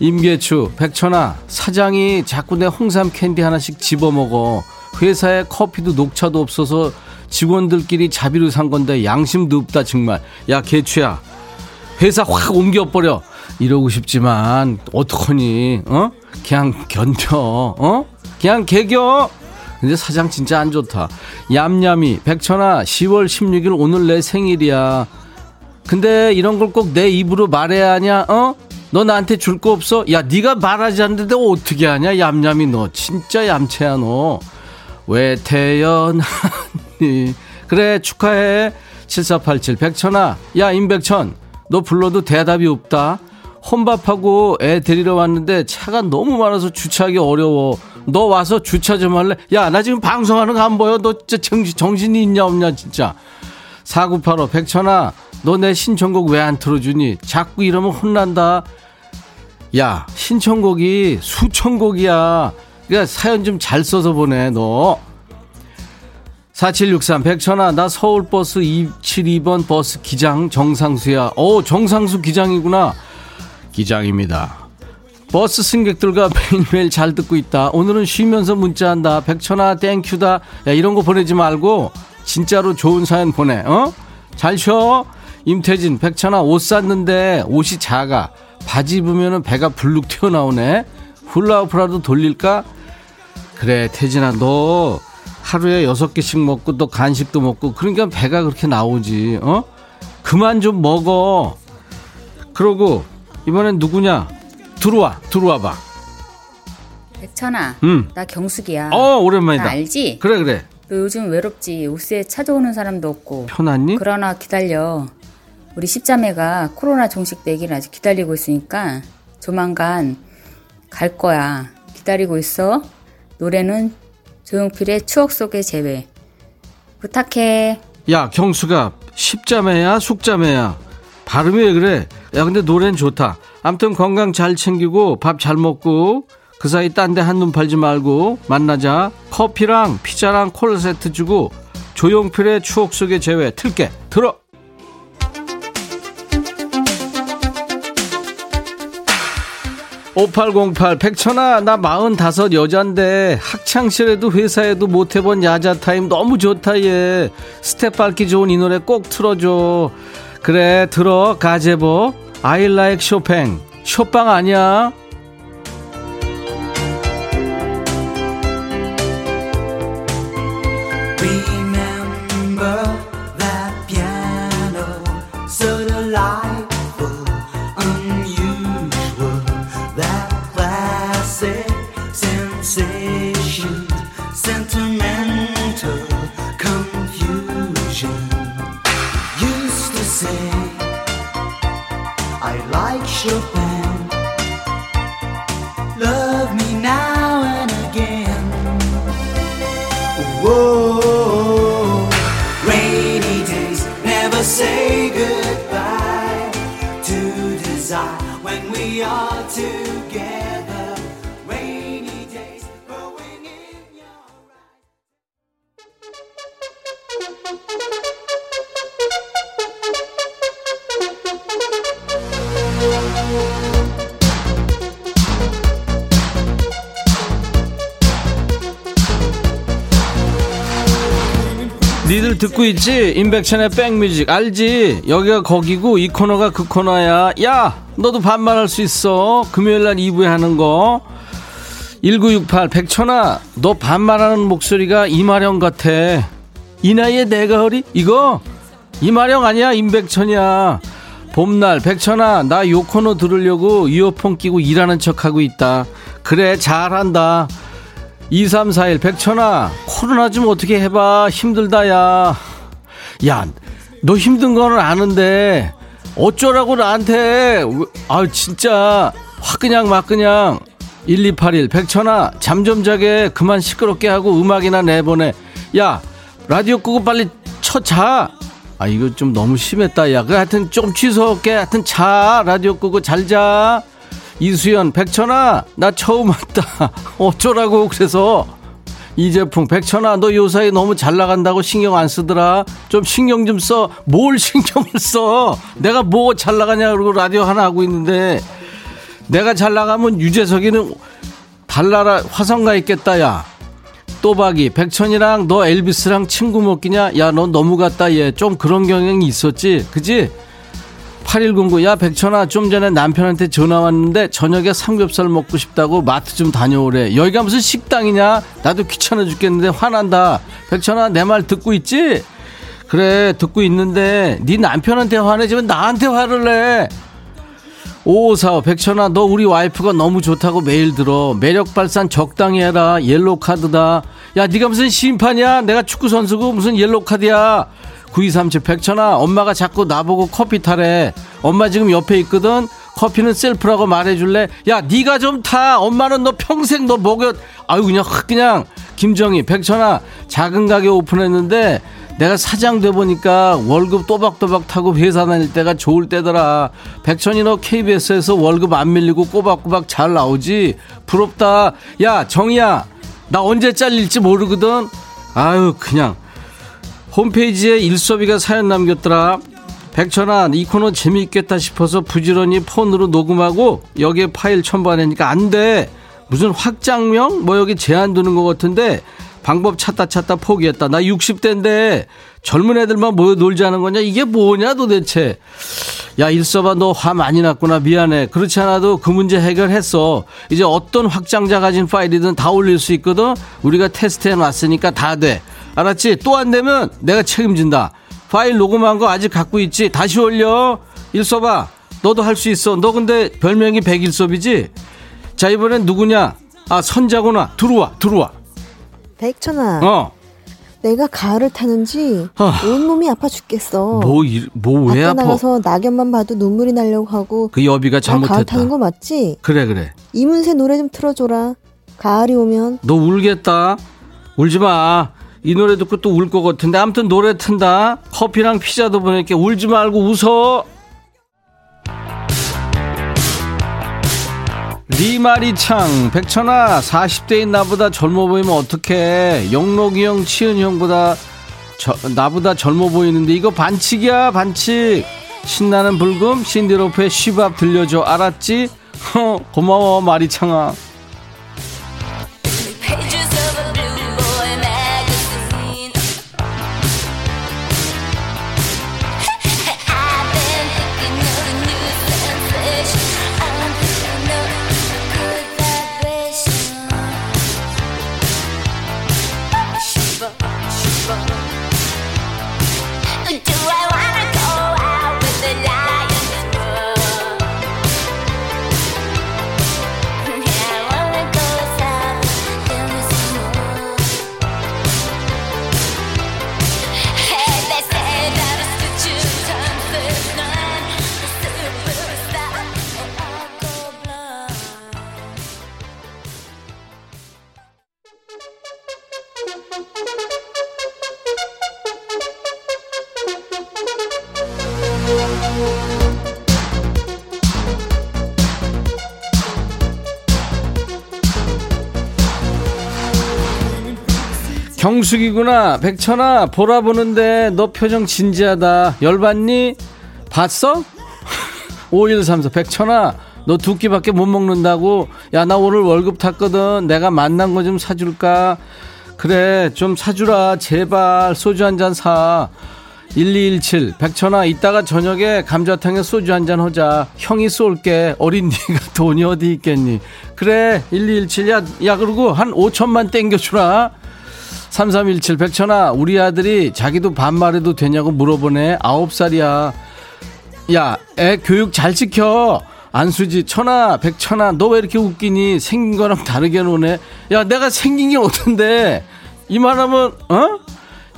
임계추 백천아 사장이 자꾸 내 홍삼 캔디 하나씩 집어먹어. 회사에 커피도 녹차도 없어서 직원들끼리 자비로 산 건데 양심도 없다 정말. 야 개추야. 회사 확 옮겨버려. 이러고 싶지만, 어떡하니, 어? 그냥 견뎌, 어? 그냥 개겨. 근데 사장 진짜 안 좋다. 얌얌이, 백천아, 10월 16일 오늘 내 생일이야. 근데 이런 걸 꼭 내 입으로 말해야 하냐, 어? 너 나한테 줄 거 없어? 야, 네가 말하지 않는데 어떻게 하냐, 얌얌이 너. 진짜 얌체야, 너. 왜 태어나니? 그래, 축하해. 7487, 백천아. 야, 임백천. 너 불러도 대답이 없다. 혼밥하고 애 데리러 왔는데 차가 너무 많아서 주차하기 어려워. 너 와서 주차 좀 할래? 야, 나 지금 방송하는 거 안 보여? 너 진짜 정신, 정신이 있냐, 없냐, 진짜. 4985, 백천아, 너 내 신청곡 왜 안 틀어주니? 자꾸 이러면 혼난다. 야, 신청곡이 수천곡이야. 그러니까 사연 좀 잘 써서 보내, 너. 4763 백천아 나 서울버스 272번 버스 기장 정상수야 오 정상수 기장이구나 기장입니다. 버스 승객들과 매일매일 잘 듣고 있다. 오늘은 쉬면서 문자한다. 백천아 thank you다. 야 이런 거 보내지 말고 진짜로 좋은 사연 보내 어? 잘 쉬어. 임태진 백천아 옷 샀는데 옷이 작아. 바지 입으면 배가 불룩 튀어나오네. 훌라후프라도 돌릴까? 그래 태진아 너 하루에 여섯 개씩 먹고 또 간식도 먹고 그러니까 배가 그렇게 나오지 어? 그만 좀 먹어. 그러고 이번엔 누구냐 들어와 들어와 봐 백천아, 음. 나 경숙이야. 어, 오랜만이다. 나 알지? 그래 그래 너 요즘 외롭지. 옷에 찾아오는 사람도 없고. 편하니 그러나 기다려. 우리 십자매가 코로나 종식되기를 아직 기다리고 있으니까 조만간 갈 거야. 기다리고 있어. 노래는 조용필의 추억 속의 재회. 부탁해. 야 경수가 십자매야 숙자매야 발음이 왜 그래? 야 근데 노래는 좋다. 암튼 건강 잘 챙기고 밥 잘 먹고 그 사이 딴 데 한눈 팔지 말고 만나자. 커피랑 피자랑 콜라 세트 주고 조용필의 추억 속의 재회 틀게 들어. (5808) 백천아 나 마흔다섯 여잔데. 학창시절에도 회사에도 못해본 야자타임 너무 좋다 얘. 스텝 밟기 좋은 이 노래 꼭 틀어줘 그래 들어 가제보. I Like Chopin 쇼빵 아니야 듣고 있지? 임백천의 백뮤직. 알지? 여기가 거기고 이 코너가 그 코너야. 야 너도 반말할 수 있어. 금요일날 2부에 하는 거. 1968 백천아 너 반말하는 목소리가 이마령 같아. 이 나이에 내가 허리? 이거? 이마령 아니야 임백천이야. 봄날 백천아 나 요 코너 들으려고 이어폰 끼고 일하는 척하고 있다. 그래 잘한다 2341 백천아 코로나 좀 어떻게 해봐. 힘들다 야 야 너 힘든 거는 아는데 어쩌라고 나한테. 아 진짜. 확 그냥 막 그냥. 1281 백천아 잠 좀 자게. 그만 시끄럽게 하고 음악이나 내보내. 야 라디오 끄고 빨리 쳐자. 아 이거 좀 너무 심했다. 야그 하여튼 좀 취소할게. 하여튼 자. 라디오 끄고 잘자 이수연 백천아 나 처음 왔다. 어쩌라고 그래서? 이제풍 백천아 너 요사이 너무 잘 나간다고 신경 안 쓰더라. 좀 신경 좀 써. 뭘 신경을 써? 내가 뭐 잘 나가냐 그러고 라디오 하나 하고 있는데 내가 잘 나가면 유재석이는 달나라 화성가 있겠다 야. 또박이 백천이랑 너 엘비스랑 친구 먹기냐? 야 너 너무 갔다 얘. 좀 그런 경향이 있었지? 그지 8109, 야, 백천아, 좀 전에 남편한테 전화 왔는데, 저녁에 삼겹살 먹고 싶다고 마트 좀 다녀오래. 여기가 무슨 식당이냐? 나도 귀찮아 죽겠는데, 화난다. 백천아, 내 말 듣고 있지? 그래, 듣고 있는데, 네 남편한테 화내지만 나한테 화를 내. 5545, 백천아, 너 우리 와이프가 너무 좋다고 매일 들어. 매력 발산 적당히 해라. 옐로 카드다. 야, 네가 무슨 심판이야? 내가 축구 선수고 무슨 옐로 카드야? 9237 백천아 엄마가 자꾸 나보고 커피 타래. 엄마 지금 옆에 있거든. 커피는 셀프라고 말해줄래? 야 네가 좀 타. 엄마는 너 평생 너 먹여. 아유 그냥 확 그냥. 김정희 백천아 작은 가게 오픈했는데 내가 사장 돼 보니까 월급 또박또박 타고 회사 다닐 때가 좋을 때더라. 백천이 너 KBS에서 월급 안 밀리고 꼬박꼬박 잘 나오지? 부럽다. 야 정희야 나 언제 잘릴지 모르거든. 아유 그냥 홈페이지에 일소비가 사연 남겼더라. 백천아, 이 코너 재미있겠다 싶어서 부지런히 폰으로 녹음하고 여기에 파일 첨부하니까 안 돼. 무슨 확장명? 뭐 여기 제한 두는 것 같은데 방법 찾다 찾다 포기했다. 나 60대인데 젊은 애들만 모여 놀자는 거냐? 이게 뭐냐 도대체. 야, 일서봐, 너 화 많이 났구나. 미안해. 그렇지 않아도 그 문제 해결했어. 이제 어떤 확장자 가진 파일이든 다 올릴 수 있거든? 우리가 테스트해 놨으니까 다 돼. 알았지? 또 안 되면 내가 책임진다. 파일 녹음한 거 아직 갖고 있지? 다시 올려. 일서봐. 너도 할 수 있어. 너 근데 별명이 백일섭이지? 자, 이번엔 누구냐? 아, 선자구나. 들어와, 들어와. 백천아, 어. 내가 가을을 타는지 아. 온몸이 아파 죽겠어. 뭐, 이- 뭐, 왜 아파? 나가서 낙엽만 봐도 눈물이 나려고 하고. 그 여비가 나 가을 잘못했다. 타는 거 맞지? 그래, 그래. 이문세 노래 좀 틀어줘라. 가을이 오면 너 울겠다. 울지 마. 이 노래 듣고 또 울 것 같은데. 아무튼 노래 튼다. 커피랑 피자도 보낼게. 울지 말고 웃어. 리마리창 백천아 40대인 나보다 젊어 보이면 어떡해 영록이 형 치은 형보다 저- 나보다 젊어 보이는데 이거 반칙이야 반칙 신나는 불금 신디로프의 쉬밥 들려줘 알았지? 허, 고마워 마리창아 경숙이구나. 백천아, 보라 보는데 너 표정 진지하다. 열받니? 봤어? 5134. 백천아, 너 두 끼밖에 못 먹는다고? 야, 나 오늘 월급 탔거든. 내가 만난 거 좀 사줄까? 그래, 좀 사주라. 제발, 소주 한 잔 사. 1217, 백천아, 이따가 저녁에 감자탕에 소주 한 잔 하자. 형이 쏠게. 어린 니가 돈이 어디 있겠니? 그래, 1217, 야, 야, 그리고 한 5천만 땡겨주라. 3317, 백천아, 우리 아들이 자기도 반말해도 되냐고 물어보네. 9살이야. 야, 애 교육 잘 시켜. 안수지, 천아, 백천아, 너 왜 이렇게 웃기니? 생긴 거랑 다르게 노네. 야, 내가 생긴 게 어떤데? 이만하면, 어?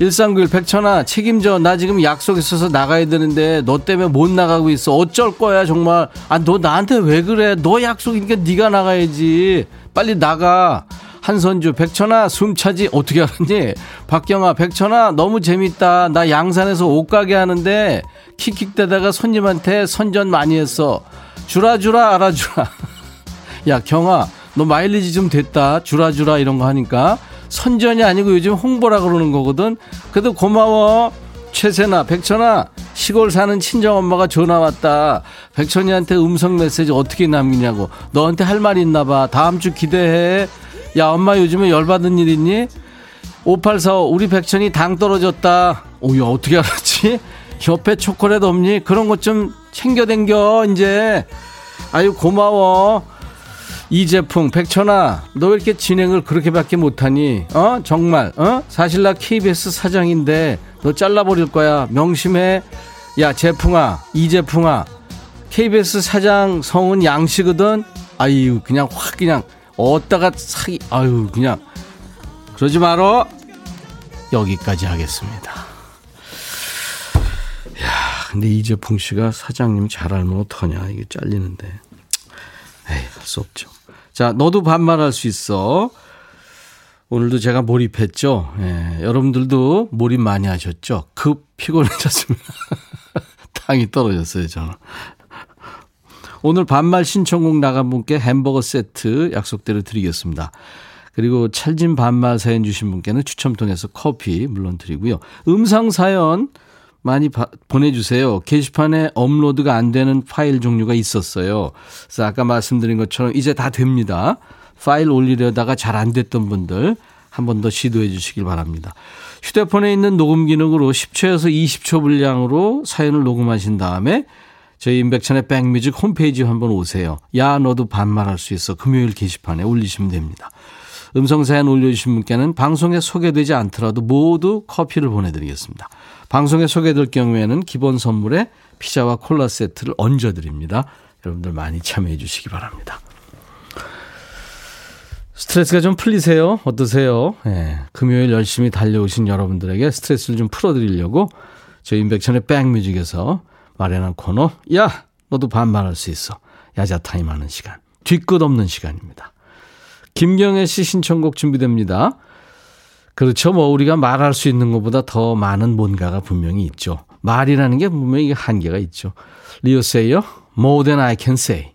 1391 백천아, 책임져. 나 지금 약속 있어서 나가야 되는데, 너 때문에 못 나가고 있어. 어쩔 거야, 정말. 아, 너 나한테 왜 그래? 너 약속이니까 네가 나가야지. 빨리 나가. 한선주, 백천아, 숨차지. 어떻게 알았니? 박경아, 백천아, 너무 재밌다. 나 양산에서 옷가게 하는데, 킥킥대다가 손님한테 선전 많이 했어. 주라, 주라, 알아주라. 야, 경아, 너 마일리지 좀 됐다. 주라, 주라, 이런 거 하니까. 선전이 아니고 요즘 홍보라 그러는 거거든. 그래도 고마워. 최세나, 백천아, 시골 사는 친정엄마가 전화 왔다. 백천이한테 음성 메시지 어떻게 남기냐고. 너한테 할 말 있나 봐. 다음 주 기대해. 야, 엄마 요즘에 열받은 일 있니? 5845, 우리 백천이 당 떨어졌다. 오, 야, 어떻게 알았지? 옆에 초콜릿 없니? 그런 것 좀 챙겨 댕겨, 이제. 아유, 고마워. 이제풍, 백천아, 너 왜 이렇게 진행을 그렇게밖에 못하니? 어? 정말, 어? 사실 나 KBS 사장인데, 너 잘라버릴 거야. 명심해. 야, 제풍아, 이제풍아, KBS 사장 성은 양씨거든? 아유, 그냥 확, 그냥, 어디다가 사기, 아유, 그냥. 그러지 말어. 여기까지 하겠습니다. 야, 근데 이재풍 씨가 사장님 잘 알면 어떡하냐. 이게 잘리는데. 에이, 할 수 없죠. 자, 너도 반말할 수 있어. 오늘도 제가 몰입했죠. 예, 여러분들도 몰입 많이 하셨죠. 급 피곤해졌습니다. 당이 떨어졌어요, 저는. 오늘 반말 신청곡 나간 분께 햄버거 세트 약속대로 드리겠습니다. 그리고 찰진 반말 사연 주신 분께는 추첨 통해서 커피 물론 드리고요. 음성 사연 많이 바- 보내주세요. 게시판에 업로드가 안 되는 파일 종류가 있었어요. 그래서 아까 말씀드린 것처럼 이제 다 됩니다. 파일 올리려다가 잘 안 됐던 분들 한 번 더 시도해 주시길 바랍니다. 휴대폰에 있는 녹음 기능으로 10초에서 20초 분량으로 사연을 녹음하신 다음에 저희 임백천의 백뮤직 홈페이지 한번 오세요. 야 너도 반말할 수 있어. 금요일 게시판에 올리시면 됩니다. 음성사연 올려주신 분께는 방송에 소개되지 않더라도 모두 커피를 보내드리겠습니다. 방송에 소개될 경우에는 기본 선물에 피자와 콜라 세트를 얹어드립니다. 여러분들 많이 참여해 주시기 바랍니다. 스트레스가 좀 풀리세요? 어떠세요? 예, 금요일 열심히 달려오신 여러분들에게 스트레스를 좀 풀어드리려고 저희 인백천의 백뮤직에서 마련한 코너 야 너도 반말할 수 있어 야자타임 하는 시간 뒤끝 없는 시간입니다. 김경애 씨 신청곡 준비됩니다. 그렇죠. 뭐 우리가 말할 수 있는 것보다 더 많은 뭔가가 분명히 있죠. 말이라는 게 분명히 한계가 있죠. 리오 세이요. More than I can say.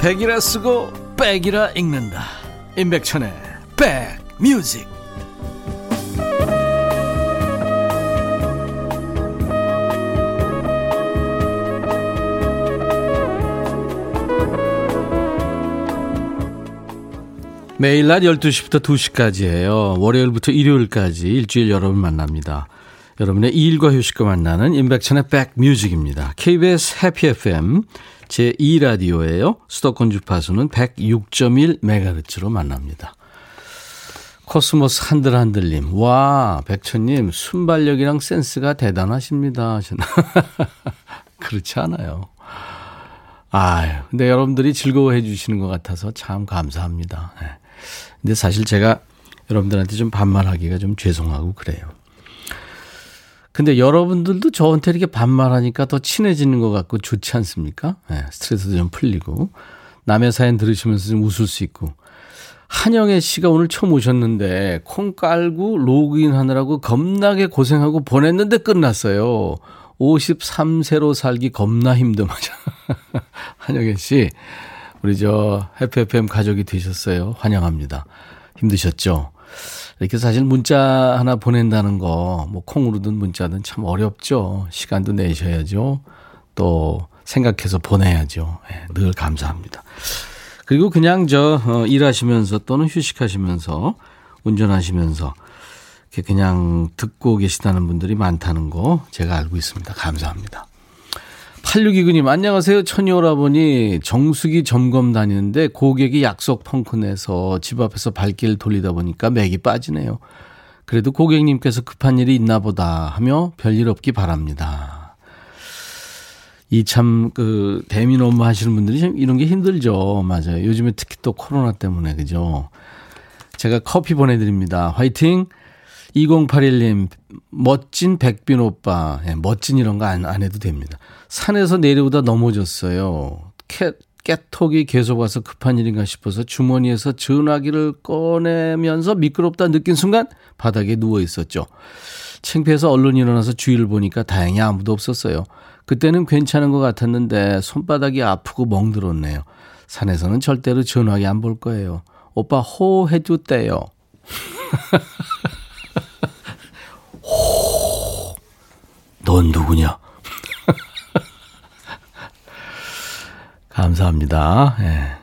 백이라 쓰고 백이라 읽는다. 임백천의 백뮤직. 매일 낮 12시부터 2시까지예요. 월요일부터 일요일까지 일주일 여러분 만납니다. 여러분의 일과 휴식과 만나는 임백천의 백뮤직입니다. KBS 해피 FM 제2라디오예요. 수도권 주파수는 106.1MHz로 만납니다. 코스모스 한들한들님. 와, 백천님, 순발력이랑 센스가 대단하십니다. 하시나. 그렇지 않아요. 아유, 근데 여러분들이 즐거워해 주시는 것 같아서 참 감사합니다. 네. 근데 사실 제가 여러분들한테 좀 반말하기가 좀 죄송하고 그래요. 근데 여러분들도 저한테 이렇게 반말하니까 더 친해지는 것 같고 좋지 않습니까? 네, 스트레스도 좀 풀리고 남의 사연 들으시면서 좀 웃을 수 있고 한영애 씨가 오늘 처음 오셨는데 콩 깔고 로그인 하느라고 겁나게 고생하고 보냈는데 끝났어요. 53세로 살기 겁나 힘듦하죠. 한영애 씨, 우리 저 해피 FM 가족이 되셨어요. 환영합니다. 힘드셨죠? 이렇게 사실 문자 하나 보낸다는 거, 뭐 콩으로든 문자든 참 어렵죠. 시간도 내셔야죠. 또 생각해서 보내야죠. 예, 늘 감사합니다. 그리고 그냥 저 어, 일하시면서 또는 휴식하시면서 운전하시면서 이렇게 그냥 듣고 계시다는 분들이 많다는 거 제가 알고 있습니다. 감사합니다. 8629님, 안녕하세요. 천이오라버니 정수기 점검 다니는데 고객이 약속 펑크 내서 집 앞에서 발길 돌리다 보니까 맥이 빠지네요. 그래도 고객님께서 급한 일이 있나 보다 하며 별일 없기 바랍니다. 이 참, 그, 대민 업무 하시는 분들이 참 이런 게 힘들죠. 맞아요. 요즘에 특히 또 코로나 때문에, 그죠? 제가 커피 보내드립니다. 화이팅! 2081님, 멋진 백빈 오빠. 예, 멋진 이런 거 안, 안 해도 됩니다. 산에서 내려오다 넘어졌어요. 캣, 깨톡이 계속 와서 급한 일인가 싶어서 주머니에서 전화기를 꺼내면서 미끄럽다 느낀 순간 바닥에 누워 있었죠. 창피해서 얼른 일어나서 주위를 보니까 다행히 아무도 없었어요. 그때는 괜찮은 것 같았는데 손바닥이 아프고 멍들었네요. 산에서는 절대로 전화기 안 볼 거예요. 오빠 호 해줬대요. 호. 넌 누구냐? 감사합니다. 예.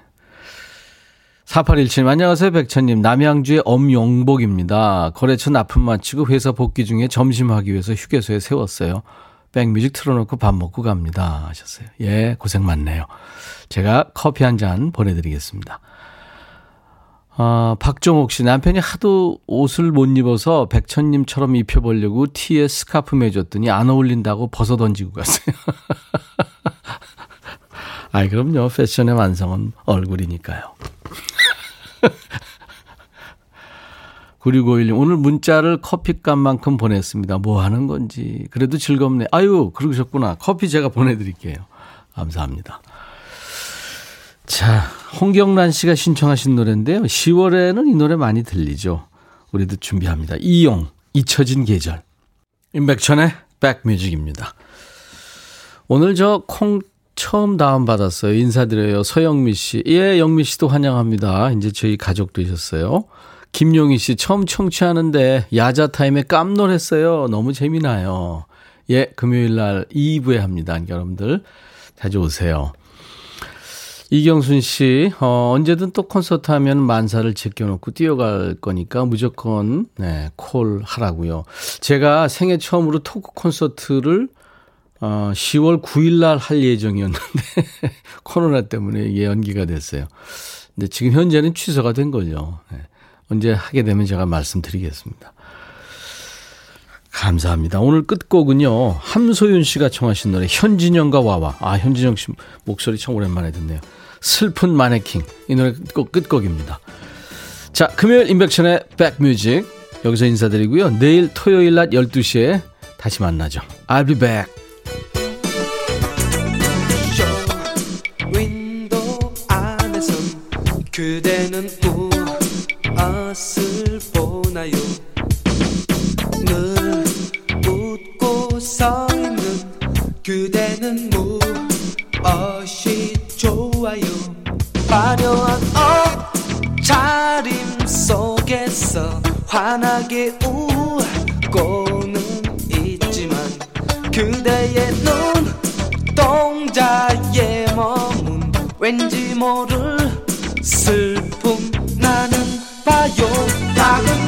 4817님, 안녕하세요, 백천님. 남양주의 엄용복입니다. 거래처 납품 마치고 회사 복귀 중에 점심하기 위해서 휴게소에 세웠어요. 백뮤직 틀어놓고 밥 먹고 갑니다. 하셨어요. 예, 고생 많네요. 제가 커피 한 잔 보내드리겠습니다. 아, 박종옥 씨, 남편이 하도 옷을 못 입어서 백천님처럼 입혀보려고 티에 스카프 매줬더니 안 어울린다고 벗어 던지고 갔어요. 아이, 그럼요. 패션의 완성은 얼굴이니까요. 9651님, 오늘 문자를 커피값만큼 보냈습니다. 뭐 하는 건지. 그래도 즐겁네. 아유, 그러셨구나. 커피 제가 보내드릴게요. 감사합니다. 자, 홍경란 씨가 신청하신 노래인데요. 10월에는 이 노래 많이 들리죠. 우리도 준비합니다. 이용, 잊혀진 계절. 임백천의 백뮤직입니다. 오늘 저 콩 처음 다운받았어요. 인사드려요. 서영미 씨. 예, 영미 씨도 환영합니다. 이제 저희 가족 되셨어요. 김용희 씨, 처음 청취하는데 야자 타임에 깜놀했어요. 너무 재미나요. 예, 금요일 날 2부에 합니다. 여러분들 자주 오세요. 이경순 씨, 어, 언제든 또 콘서트 하면 만사를 제껴놓고 뛰어갈 거니까 무조건, 네, 콜 하라고요. 제가 생애 처음으로 토크 콘서트를 어, 10월 9일 날 할 예정이었는데, 코로나 때문에 이게 연기가 됐어요. 근데 지금 현재는 취소가 된 거죠. 네. 언제 하게 되면 제가 말씀드리겠습니다. 감사합니다. 오늘 끝곡은요, 함소윤 씨가 청하신 노래, 현진영과 와와. 아, 현진영 씨 목소리 참 오랜만에 듣네요. 슬픈 마네킹. 이 노래 끝곡, 끝곡입니다. 자, 금요일 인백션의 백뮤직. 여기서 인사드리고요. 내일 토요일 낮 12시에 다시 만나죠. I'll be back. 그대는 무엇을 보나요? 늘 웃고 서 있는 그대는 무엇이 좋아요? 화려한 옷차림 속에서 환하게 웃고는 있지만 그대의 눈 동자의 몸은 왠지 모를 슬픔 나는 봐요. 다은